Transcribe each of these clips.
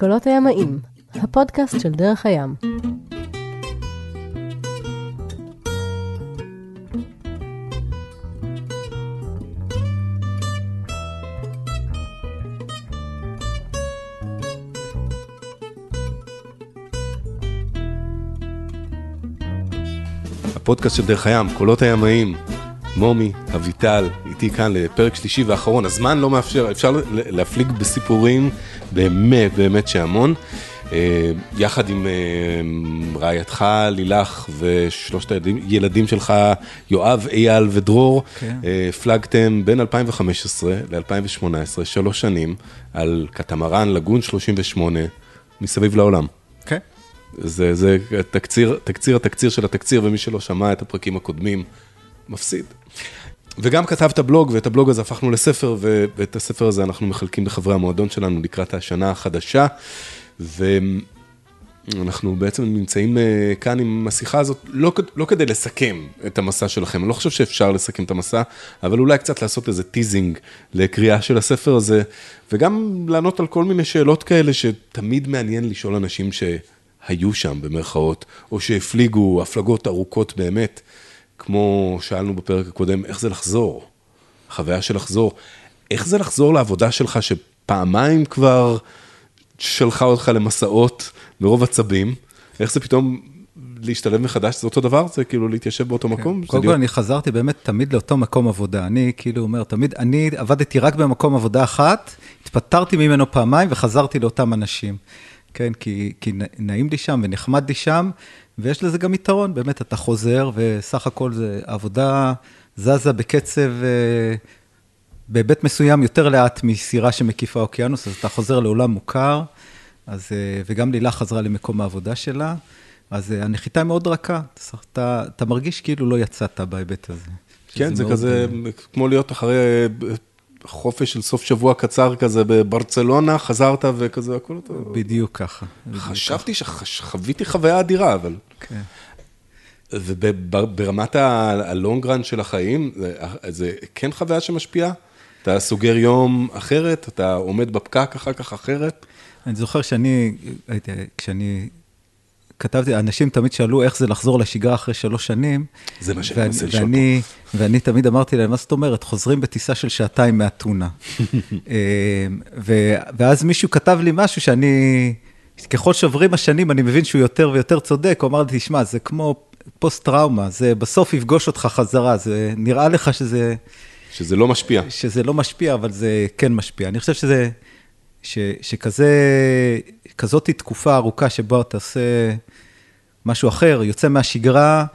קולות הימאים, הפודקאסט של דרך הים. הפודקאסט של דרך הים, קולות הימאים, מומי, אביטל, איתי כאן לפרק שלישי ואחרון. הזמן לא מאפשר, אפשר להפליג בסיפורים באמת באמת שהמון. אה, יחד עם אה, רעייתך לילך ושלושת הילדים, ילדים שלך, יואב, אייל ודרור, כן. אה, הפלגתם בין 2015 ל-2018, שלוש שנים, על קטמרן לגון 38 מסביב לעולם. כן. זה, זה תקציר, תקציר התקציר של התקציר, ומי שלא שמע את הפרקים הקודמים, מפסיד. וגם כתבת בלוג, ואת הבלוג הזה הפכנו לספר, ואת הספר הזה אנחנו מחלקים לחברי המועדון שלנו לקראת השנה החדשה, ואנחנו בעצם נמצאים אה, כאן עם השיחה הזאת, לא, לא כדי לסכם את המסע שלכם, אני לא חושב שאפשר לסכם את המסע, אבל אולי קצת לעשות איזה teasing לקריאה של הספר הזה, וגם לענות על כל מיני שאלות כאלה שתמיד מעניין לשאול אנשים שהיו שם במרכאות, או שהפליגו הפלגות ארוכות באמת. כמו שאלנו בפרק הקודם, איך זה לחזור? החוויה של לחזור. איך זה לחזור לעבודה שלך שפעמיים כבר שלחה אותך למסעות מרוב עצבים? איך זה פתאום להשתלב מחדש? זה אותו דבר? זה כאילו להתיישב באותו מקום? כן. קודם כל, אני חזרתי באמת תמיד לאותו מקום עבודה. אני כאילו אומר, תמיד, אני עבדתי רק במקום עבודה אחת, התפטרתי ממנו פעמיים וחזרתי לאותם אנשים. כן, כי, כי נעים לי שם ונחמד לי שם, ויש לזה גם יתרון, באמת, אתה חוזר, וסך הכל זה עבודה זזה בקצב, אה, בהיבט מסוים יותר לאט מסירה שמקיפה אוקיינוס, אז אתה חוזר לעולם מוכר, אז, אה, וגם לילה חזרה למקום העבודה שלה, אז אה, הנחיתה היא מאוד רכה, אתה, אתה מרגיש כאילו לא יצאת בהיבט הזה. כן, זה מאוד, כזה כמו להיות אחרי חופש של סוף שבוע קצר כזה בברצלונה, חזרת וכזה, הכל אותו. בדיוק ככה. חשבתי שחוויתי חוויה אדירה, אבל... כן. וברמת הלונגרן של החיים, זה, זה כן חוויה שמשפיעה? אתה סוגר יום אחרת, אתה עומד בפקק אחר כך אחרת? אני זוכר שאני, כשאני כתבתי, אנשים תמיד שאלו איך זה לחזור לשגרה אחרי שלוש שנים. זה מה שאני מנסה לשאול ואני, ואני תמיד אמרתי להם, מה זאת אומרת? חוזרים בטיסה של שעתיים מאתונה. ו, ואז מישהו כתב לי משהו שאני, ככל שעוברים השנים, אני מבין שהוא יותר ויותר צודק, הוא אמר לי, תשמע, זה כמו פוסט-טראומה, זה בסוף יפגוש אותך חזרה, זה נראה לך שזה... שזה לא משפיע. שזה לא משפיע, אבל זה כן משפיע. אני חושב שזה, ש, שכזה, כזאת תקופה ארוכה שבה אתה עושה משהו אחר, יוצא מהשגרה,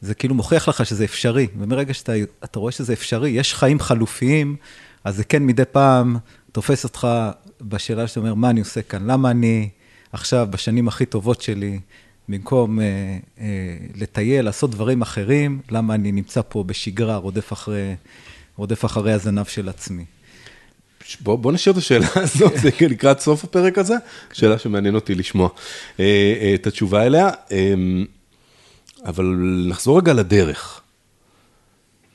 זה כאילו מוכיח לך שזה אפשרי. ומרגע שאתה רואה שזה אפשרי, יש חיים חלופיים, אז זה כן מדי פעם תופס אותך בשאלה שאתה אומר, מה אני עושה כאן? למה אני עכשיו, בשנים הכי טובות שלי, במקום אה, אה, לטייל, לעשות דברים אחרים, למה אני נמצא פה בשגרה, רודף אחרי, רודף אחרי הזנב של עצמי. בוא, בוא נשאיר את השאלה הזאת, זה לקראת סוף הפרק הזה, שאלה שמעניין אותי לשמוע אה, אה, את התשובה אליה. אה, אבל נחזור רגע לדרך.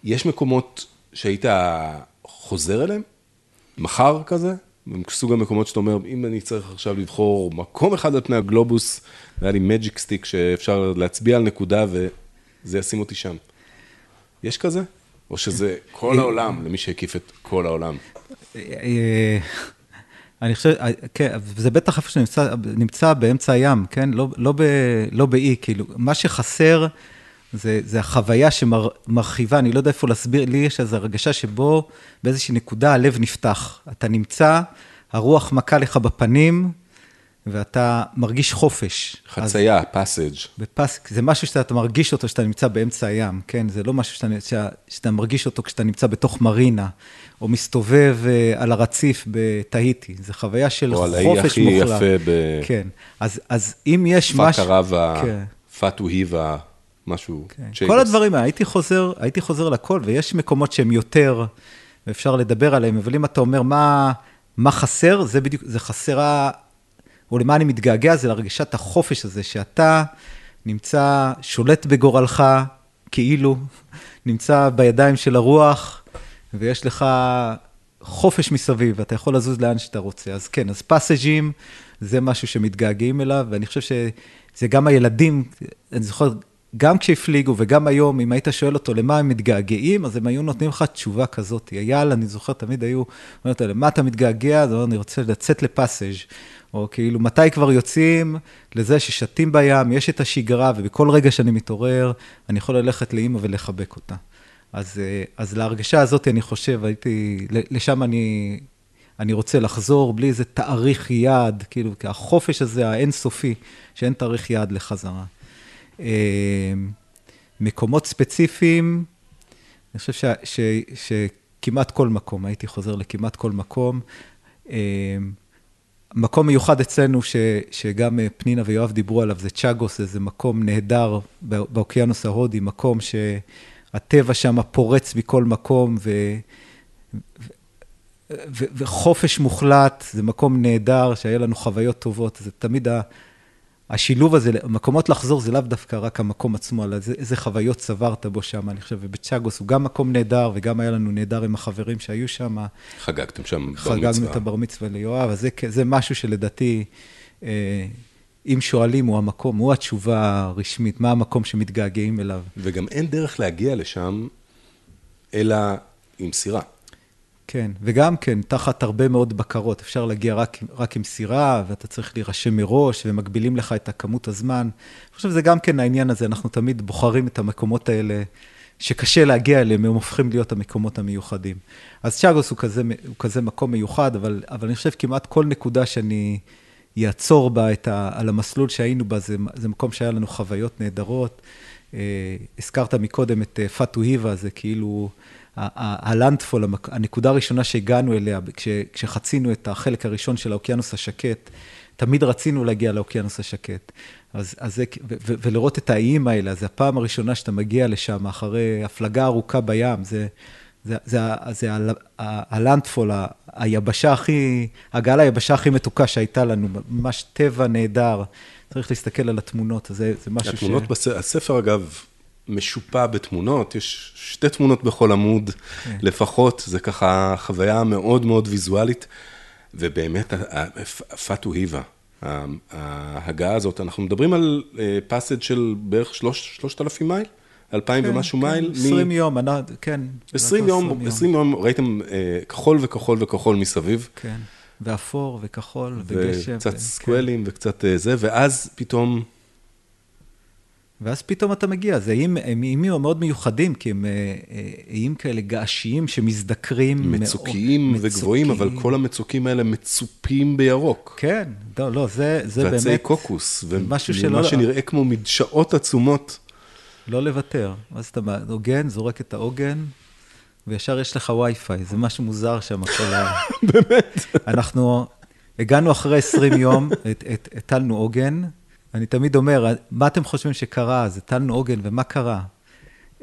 יש מקומות שהיית חוזר אליהם? מחר כזה? סוג המקומות שאתה אומר, אם אני צריך עכשיו לבחור מקום אחד על פני הגלובוס, והיה לי מג'יק סטיק שאפשר להצביע על נקודה וזה ישים אותי שם. יש כזה? או שזה כל העולם, למי שהקיף את כל העולם? אני חושב, כן, זה בטח איפה שנמצא באמצע הים, כן? לא, לא, ב, לא באי, כאילו, מה שחסר זה, זה החוויה שמרחיבה, אני לא יודע איפה להסביר, לי יש איזו הרגשה שבו באיזושהי נקודה הלב נפתח. אתה נמצא, הרוח מכה לך בפנים, ואתה מרגיש חופש. חצייה, פאסג'. בפס... זה משהו שאתה מרגיש אותו כשאתה נמצא באמצע הים, כן? זה לא משהו שאתה, שאתה מרגיש אותו כשאתה נמצא בתוך מרינה, או מסתובב uh, על הרציף בתהיטי. זו חוויה של חופש מוחלט. או על האי הכי יפה ב... כן. אז, אז אם יש משהו... פאקה רבה, כן. פאטו היבה, משהו... כן. כל הדברים האלה, הייתי חוזר, הייתי חוזר לכל, ויש מקומות שהם יותר, ואפשר לדבר עליהם, אבל אם אתה אומר מה, מה חסר, זה בדיוק, זה חסרה... או למה אני מתגעגע, זה להרגשת החופש הזה, שאתה נמצא, שולט בגורלך, כאילו, נמצא בידיים של הרוח, ויש לך חופש מסביב, ואתה יכול לזוז לאן שאתה רוצה. אז כן, אז פאסג'ים זה משהו שמתגעגעים אליו, ואני חושב שזה גם הילדים, אני זוכר, גם כשהפליגו וגם היום, אם היית שואל אותו למה הם מתגעגעים, אז הם היו נותנים לך תשובה כזאת. אייל, אני זוכר, תמיד היו אומרים אותו, למה אתה מתגעגע? אז אני רוצה לצאת לפאסג'. או כאילו, מתי כבר יוצאים לזה ששתים בים, יש את השגרה, ובכל רגע שאני מתעורר, אני יכול ללכת לאימא ולחבק אותה. אז, אה, אז להרגשה הזאת, אני חושב, הייתי, לשם אני, אני רוצה לחזור, בלי איזה תאריך יעד, כאילו, כי החופש הזה, האינסופי, שאין תאריך יעד לחזרה. אה, מקומות ספציפיים, אני חושב ש, ש, שכמעט כל מקום, הייתי חוזר לכמעט כל מקום. אה, מקום מיוחד אצלנו, ש, שגם פנינה ויואב דיברו עליו, זה צ'אגוס, זה מקום נהדר באוקיינוס ההודי, מקום ש... הטבע שם פורץ מכל מקום, ו... ו... ו... וחופש מוחלט, זה מקום נהדר, שהיה לנו חוויות טובות, זה תמיד ה... השילוב הזה, מקומות לחזור זה לאו דווקא רק המקום עצמו, אלא איזה, איזה חוויות צברת בו שם, אני חושב, ובצ'אגוס הוא גם מקום נהדר, וגם היה לנו נהדר עם החברים שהיו שם. חגגתם שם בר מצווה. חגגנו את הבר מצווה ליואב, אז זה, זה משהו שלדעתי, אה, אם שואלים, הוא המקום, הוא התשובה הרשמית, מה המקום שמתגעגעים אליו. וגם אין דרך להגיע לשם, אלא עם סירה. כן, וגם כן, תחת הרבה מאוד בקרות, אפשר להגיע רק, רק עם סירה, ואתה צריך להירשם מראש, ומגבילים לך את הכמות הזמן. אני חושב שזה גם כן העניין הזה, אנחנו תמיד בוחרים את המקומות האלה שקשה להגיע אליהם, הם הופכים להיות המקומות המיוחדים. אז צ'אגוס הוא כזה, הוא כזה מקום מיוחד, אבל, אבל אני חושב כמעט כל נקודה שאני... יעצור בה את ה, על המסלול שהיינו בה, זה, זה מקום שהיה לנו חוויות נהדרות. אה, הזכרת מקודם את אה, פאטו היווה, זה כאילו הלנדפול, הנקודה הראשונה שהגענו אליה, כש, כשחצינו את החלק הראשון של האוקיינוס השקט, תמיד רצינו להגיע לאוקיינוס השקט. אז, אז זה, ו, ו, ולראות את האיים האלה, זה הפעם הראשונה שאתה מגיע לשם, אחרי הפלגה ארוכה בים, זה, זה, זה, זה הלנדפול, היבשה הכי, הגעה ליבשה הכי מתוקה שהייתה לנו, ממש טבע נהדר. צריך להסתכל על התמונות, זה, זה משהו התמונות ש... התמונות, הספר אגב, משופע בתמונות, יש שתי תמונות בכל עמוד כן. לפחות, זה ככה חוויה מאוד מאוד ויזואלית, ובאמת, פאטו היווה, ההגעה הזאת, אנחנו מדברים על פאסד אה, של בערך שלושת אלפים מייל? אלפיים כן, ומשהו כן, מייל. 20 מ... יום, כן. 20 יום, 20 יום, ראיתם אה, כחול וכחול וכחול מסביב. כן, ואפור וכחול וגשם. וקצת ו... סקואלים כן. וקצת אה, זה, ואז פתאום... ואז פתאום אתה מגיע, זה איים, הם איים מאוד מיוחדים, כי הם אה, אה, איים כאלה געשיים שמזדקרים. מצוקיים מאוד, וגבוהים, מצוקי. אבל כל המצוקים האלה מצופים בירוק. כן, לא, לא, זה, זה באמת... ועצי קוקוס, ומה שנראה כמו מדשאות עצומות. לא לוותר. אז אתה עוגן, זורק את העוגן, וישר יש לך וי-פיי, זה משהו מוזר שם, כל ה... באמת? אנחנו הגענו אחרי 20 יום, הטלנו עוגן. אני תמיד אומר, מה אתם חושבים שקרה? אז הטלנו עוגן, ומה קרה?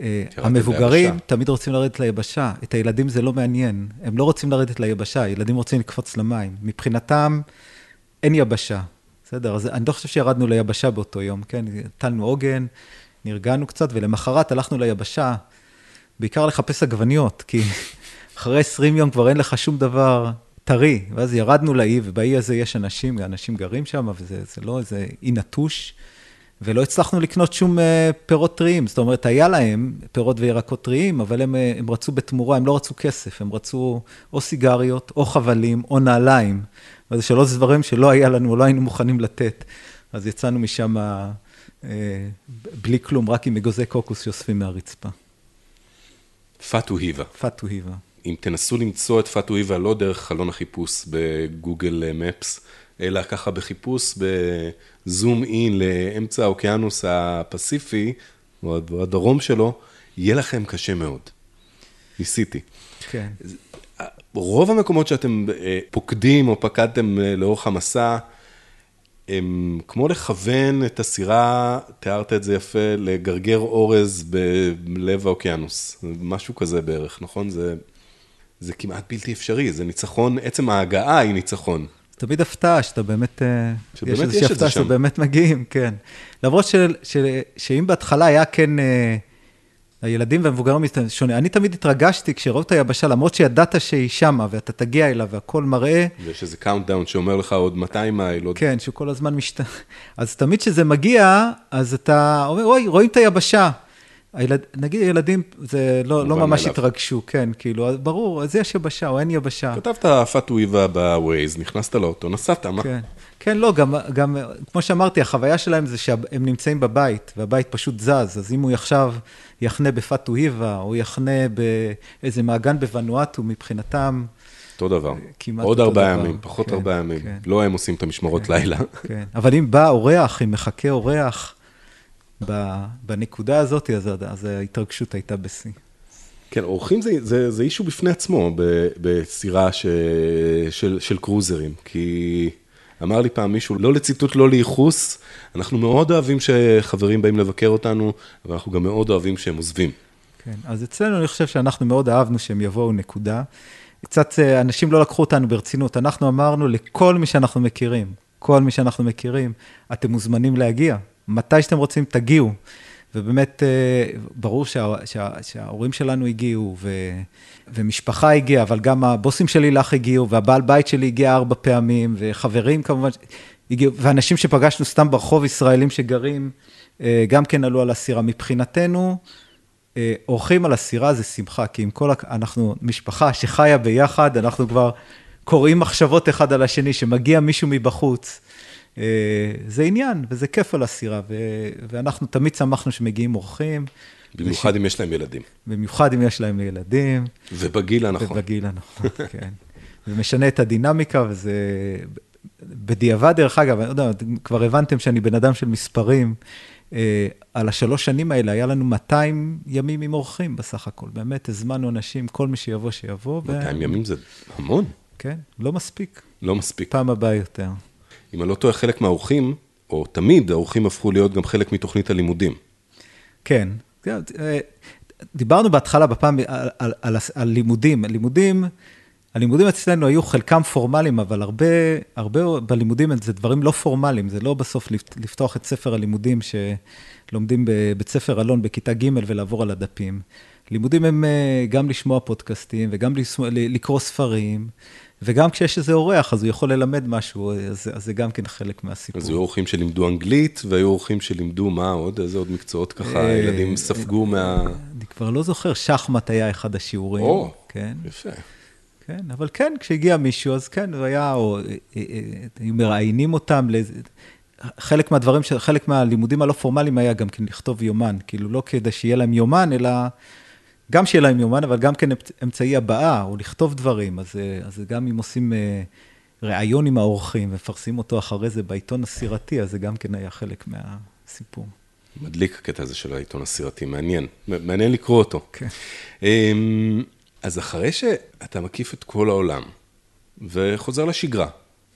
אה, המבוגרים. תמיד רוצים לרדת ליבשה, את הילדים זה לא מעניין. הם לא רוצים לרדת ליבשה, הילדים רוצים לקפוץ למים. מבחינתם, אין יבשה. בסדר, אז אני לא חושב שירדנו ליבשה באותו יום, כן? הטלנו עוגן, נרגענו קצת, ולמחרת הלכנו ליבשה, בעיקר לחפש עגבניות, כי אחרי 20 יום כבר אין לך שום דבר טרי. ואז ירדנו לאי, ובאי הזה יש אנשים, אנשים גרים שם, וזה לא איזה אי נטוש, ולא הצלחנו לקנות שום אה, פירות טריים. זאת אומרת, היה להם פירות וירקות טריים, אבל הם, אה, הם רצו בתמורה, הם לא רצו כסף, הם רצו או סיגריות, או חבלים, או נעליים. וזה שלוש דברים שלא היה לנו, לא היינו מוכנים לתת. אז יצאנו משם אה, בלי כלום, רק עם אגוזי קוקוס שאוספים מהרצפה. פאטו היווה. פאטו היווה. אם תנסו למצוא את פאטו היווה לא דרך חלון החיפוש ב Google Maps, אלא ככה בחיפוש ב zoom in לאמצע האוקיינוס הפסיפי, או הדרום שלו, יהיה לכם קשה מאוד. ניסיתי. כן. רוב המקומות שאתם אה, פוקדים או פקדתם אה, לאורך המסע, הם כמו לכוון את הסירה, תיארת את זה יפה, לגרגר אורז בלב האוקיינוס. משהו כזה בערך, נכון? זה, זה כמעט בלתי אפשרי, זה ניצחון, עצם ההגעה היא ניצחון. תמיד הפתעה, שאתה באמת, אה, שבאמת יש איזושהי הפתעה שבאמת מגיעים, כן. למרות ש, ש, ש, שאם בהתחלה היה כן, אה, הילדים והמבוגרים שונה. אני תמיד התרגשתי כשראו את היבשה, למרות שידעת שהיא שמה, ואתה תגיע אליו והכל מראה. ויש איזה countdown שאומר לך עוד 200 מייל, עוד... כן, שהוא כל הזמן משת... אז תמיד כשזה מגיע, אז אתה אומר, אוי, רואים את היבשה. הילד, נגיד ילדים, זה לא, לא ממש התרגשו, כן, כאילו, ברור, אז יש יבשה או אין יבשה. כתבת פאטוויבה בווייז, נכנסת לאוטו, נסעת, מה? כן, כן, לא, גם, גם, כמו שאמרתי, החוויה שלהם זה שהם נמצאים בבית, והבית פשוט זז, אז אם הוא עכשיו יחנה בפאטוויבה, או יחנה באיזה מעגן בוונואטו, מבחינתם... אותו דבר. כמעט עוד ארבעה ימים, פחות כן, ארבעה ימים. כן. לא הם עושים את המשמרות כן, לילה. כן, אבל אם בא אורח, אם מחכה אורח, בנקודה הזאת, אז, אז ההתרגשות הייתה בשיא. כן, אורחים זה, זה, זה אישו בפני עצמו בסירה ש, של, של קרוזרים, כי אמר לי פעם מישהו, לא לציטוט, לא לייחוס, אנחנו מאוד אוהבים שחברים באים לבקר אותנו, אבל אנחנו גם מאוד אוהבים שהם עוזבים. כן, אז אצלנו אני חושב שאנחנו מאוד אהבנו שהם יבואו, נקודה. קצת אה, אנשים לא לקחו אותנו ברצינות, אנחנו אמרנו לכל מי שאנחנו מכירים, כל מי שאנחנו מכירים, אתם מוזמנים להגיע, מתי שאתם רוצים, תגיעו. ובאמת, אה, ברור שה, שה, שההורים שלנו הגיעו, ו, ומשפחה הגיעה, אבל גם הבוסים שלי לך הגיעו, והבעל בית שלי הגיע ארבע פעמים, וחברים כמובן הגיעו, ואנשים שפגשנו סתם ברחוב, ישראלים שגרים, אה, גם כן עלו על הסירה. מבחינתנו, אה, אורחים על הסירה זה שמחה, כי עם כל, אנחנו משפחה שחיה ביחד, אנחנו כבר קוראים מחשבות אחד על השני, שמגיע מישהו מבחוץ. אה, זה עניין, וזה כיף על הסירה, ואנחנו תמיד שמחנו שמגיעים אורחים. במיוחד. אם יש להם ילדים. במיוחד אם יש להם ילדים. ובגיל הנכון. ובגיל הנכון, כן. זה משנה את הדינמיקה, וזה... בדיעבד, דרך אגב, אני לא יודע, כבר הבנתם שאני בן אדם של מספרים. אה, על השלוש שנים האלה, היה לנו 200 ימים עם אורחים בסך הכל. באמת, הזמנו אנשים, כל מי שיבוא, שיבוא. 200 ו... ימים זה המון. כן, לא מספיק. לא מספיק. פעם הבאה יותר. אם אני לא טועה, חלק מהאורחים, או תמיד האורחים הפכו להיות גם חלק מתוכנית הלימודים. כן. דיברנו בהתחלה בפעם על, על, על, על לימודים. לימודים, הלימודים אצלנו היו חלקם פורמליים, אבל הרבה, הרבה בלימודים זה דברים לא פורמליים, זה לא בסוף לפתוח את ספר הלימודים שלומדים בבית ספר אלון בכיתה ג' ולעבור על הדפים. לימודים הם אה, גם לשמוע פודקאסטים וגם לקרוא ספרים. וגם כשיש איזה אורח, אז הוא יכול ללמד משהו, אז, אז זה גם כן חלק מהסיפור. אז היו אורחים שלימדו אנגלית, והיו אורחים שלימדו מה עוד, איזה עוד מקצועות ככה אה, ילדים ספגו מה... אני כבר לא זוכר, שחמט היה אחד השיעורים. או, כן. יפה. כן, אבל כן, כשהגיע מישהו, אז כן, הוא היה, או אה, אה, היו מראיינים אותם לאיזה... חלק מהדברים, חלק מהלימודים הלא פורמליים היה גם כן לכתוב יומן, כאילו לא כדי שיהיה להם יומן, אלא גם שיהיה להם יומן, אבל גם כן אמצעי הבעה, או לכתוב דברים. אז, אה, אז גם אם עושים אה, ראיון עם האורחים ומפרסמים אותו אחרי זה בעיתון הסירתי, אז זה גם כן היה חלק מהסיפור. מדליק הקטע הזה של העיתון הסירתי, מעניין. מעניין לקרוא אותו. כן. אמ, אז אחרי שאתה מקיף את כל העולם וחוזר לשגרה,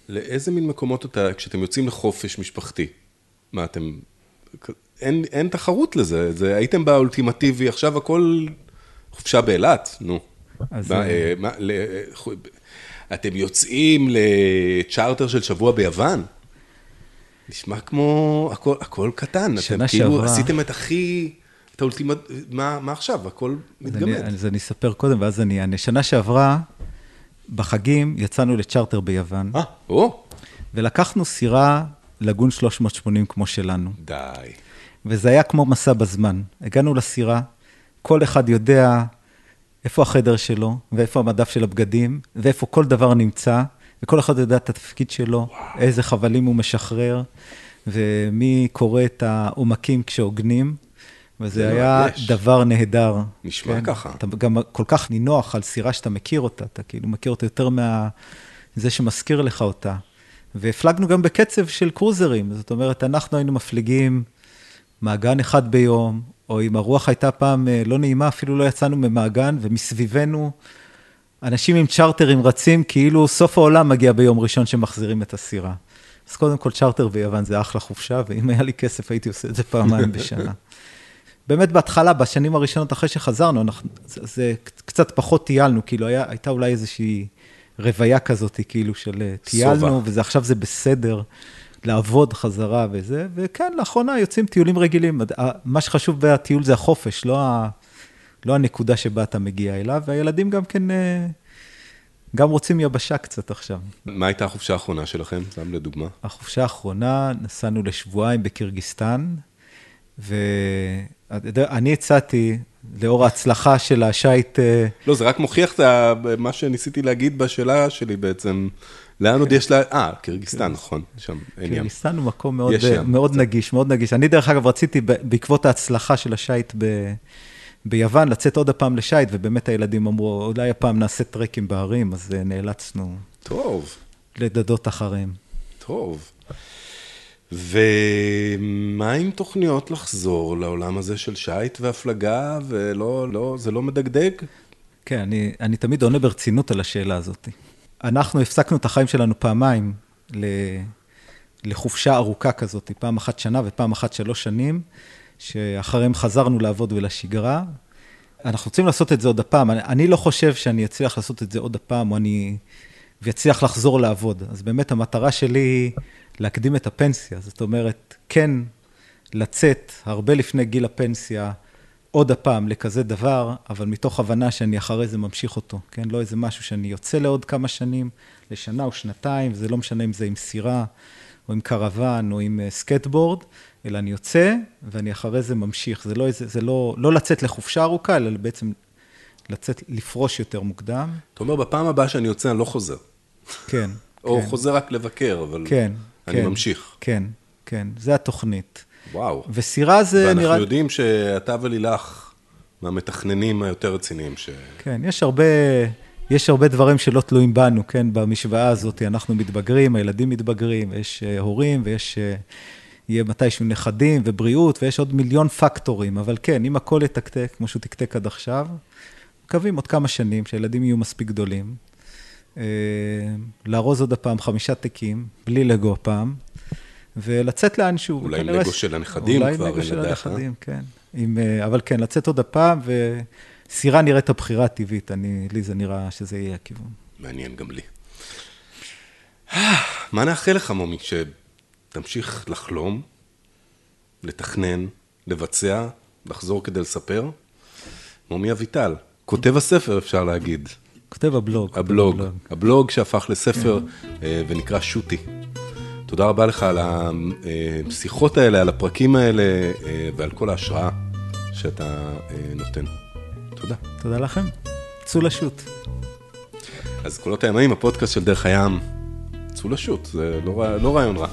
לאיזה מין מקומות אתה, כשאתם יוצאים לחופש משפחתי, מה אתם, אין, אין תחרות לזה, זה, הייתם באולטימטיבי, עכשיו הכל חופשה באילת, נו. אז... אה, מה, ל, אתם יוצאים לצ'ארטר של שבוע ביוון? נשמע כמו, הכל, הכל קטן. שנה אתם כאילו שעברה... עשיתם את הכי, את האולטימט, מה, מה עכשיו? הכל מתגמד. אני, אז אני אספר קודם, ואז אני אענה. שנה שעברה, בחגים, יצאנו לצ'ארטר ביוון. אה, או. ולקחנו סירה לגון 380 כמו שלנו. די. וזה היה כמו מסע בזמן. הגענו לסירה, כל אחד יודע איפה החדר שלו, ואיפה המדף של הבגדים, ואיפה כל דבר נמצא, וכל אחד יודע את התפקיד שלו, וואו. איזה חבלים הוא משחרר, ומי קורא את העומקים כשהוגנים. וזה היה יש. דבר נהדר. נשמע כן? ככה. אתה גם כל כך נינוח על סירה שאתה מכיר אותה, אתה כאילו מכיר אותה יותר מזה שמזכיר לך אותה. והפלגנו גם בקצב של קרוזרים, זאת אומרת, אנחנו היינו מפליגים מעגן אחד ביום, או אם הרוח הייתה פעם אה, לא נעימה, אפילו לא יצאנו ממעגן, ומסביבנו אנשים עם צ'רטרים רצים, כאילו סוף העולם מגיע ביום ראשון שמחזירים את הסירה. אז קודם כל, צ'רטר ביוון זה אחלה חופשה, ואם היה לי כסף הייתי עושה את זה פעמיים בשנה. באמת בהתחלה, בשנים הראשונות אחרי שחזרנו, אנחנו, זה, זה קצת פחות טיילנו, כאילו היה, הייתה אולי איזושהי רוויה כזאת, כאילו של אה, טיילנו, וזה עכשיו זה בסדר. לעבוד חזרה וזה, וכן, לאחרונה יוצאים טיולים רגילים. מה שחשוב בטיול זה החופש, לא לא הנקודה שבה אתה מגיע אליו, והילדים גם כן, אה, גם רוצים יבשה קצת עכשיו. מה הייתה החופשה האחרונה שלכם? סתם לדוגמה. החופשה האחרונה, נסענו לשבועיים בקירגיסטן, ואני הצעתי, לאור ההצלחה של השיט... אה, לא, זה רק מוכיח את מה שניסיתי להגיד בשאלה שלי בעצם. לאן עוד יש לה... אה, קירגיסטן, נכון, שם אין ים. קירגיסטן הוא מקום מאוד, נגיש, מאוד נגיש. אני, דרך אגב, רציתי, בעקבות ההצלחה של השיט ב... ביוון, לצאת עוד הפעם לשייט, ובאמת הילדים אמרו, אולי הפעם נעשה טרקים בהרים, אז אה, נאלצנו... טוב. לדדות אחריהם. טוב. ומה עם תוכניות לחזור לעולם הזה של שיט והפלגה, ולא, לא, זה לא מדגדג? כן, אני, אני תמיד עונה ברצינות על השאלה הזאת. אנחנו הפסקנו את החיים שלנו פעמיים לחופשה ארוכה כזאת, פעם אחת שנה ופעם אחת שלוש שנים, שאחריהם חזרנו לעבוד ולשגרה. אנחנו רוצים לעשות את זה עוד הפעם. אני, אני לא חושב שאני אצליח לעשות את זה עוד הפעם, או אני... ואצליח לחזור לעבוד. אז באמת המטרה שלי היא להקדים את הפנסיה. זאת אומרת, כן לצאת הרבה לפני גיל הפנסיה עוד הפעם לכזה דבר, אבל מתוך הבנה שאני אחרי זה ממשיך אותו, כן? לא איזה משהו שאני יוצא לעוד כמה שנים, לשנה או שנתיים, וזה לא משנה אם זה עם סירה, או עם קרוון, או עם סקייטבורד, אלא אני יוצא, ואני אחרי זה ממשיך. זה לא, איזה, זה לא, לא לצאת לחופשה ארוכה, אלא בעצם לצאת, לפרוש יותר מוקדם. אתה אומר, בפעם הבאה שאני יוצא, אני לא חוזר. כן. או כן. חוזר רק לבקר, אבל כן, אני כן, ממשיך. כן, כן, זה התוכנית. וואו. וסירה זה ואנחנו נראה... ואנחנו יודעים שאתה ולילך מהמתכננים היותר רציניים ש... כן, יש הרבה, יש הרבה דברים שלא תלויים בנו, כן, במשוואה הזאת. אנחנו מתבגרים, הילדים מתבגרים, יש אה, הורים ויש... אה, יהיה מתישהו נכדים ובריאות, ויש עוד מיליון פקטורים, אבל כן, אם הכל יתקתק כמו שהוא תקתק עד עכשיו, מקווים עוד כמה שנים שהילדים יהיו מספיק גדולים. אה, לארוז עוד הפעם חמישה תיקים, בלי לגו הפעם, ולצאת לאנשהו. אולי עם לגו של הנכדים כבר, אולי עם לגו של הנכדים, כן. עם, אה, אבל כן, לצאת עוד הפעם, וסירה נראית הבחירה הטבעית, אני, לי זה נראה שזה יהיה הכיוון. מעניין גם לי. אה, מה נאחל לך, מומי? שתמשיך לחלום, לתכנן, לבצע, לחזור כדי לספר? מומי אביטל, כותב הספר אפשר להגיד. כותב הבלוג. הבלוג, הבלוג שהפך לספר ונקרא שוטי. תודה רבה לך על השיחות האלה, על הפרקים האלה ועל כל ההשראה שאתה נותן. תודה. תודה לכם. צאו לשוט. אז קולות הימאים, הפודקאסט של דרך הים, צאו לשוט, זה לא, לא רעיון רע.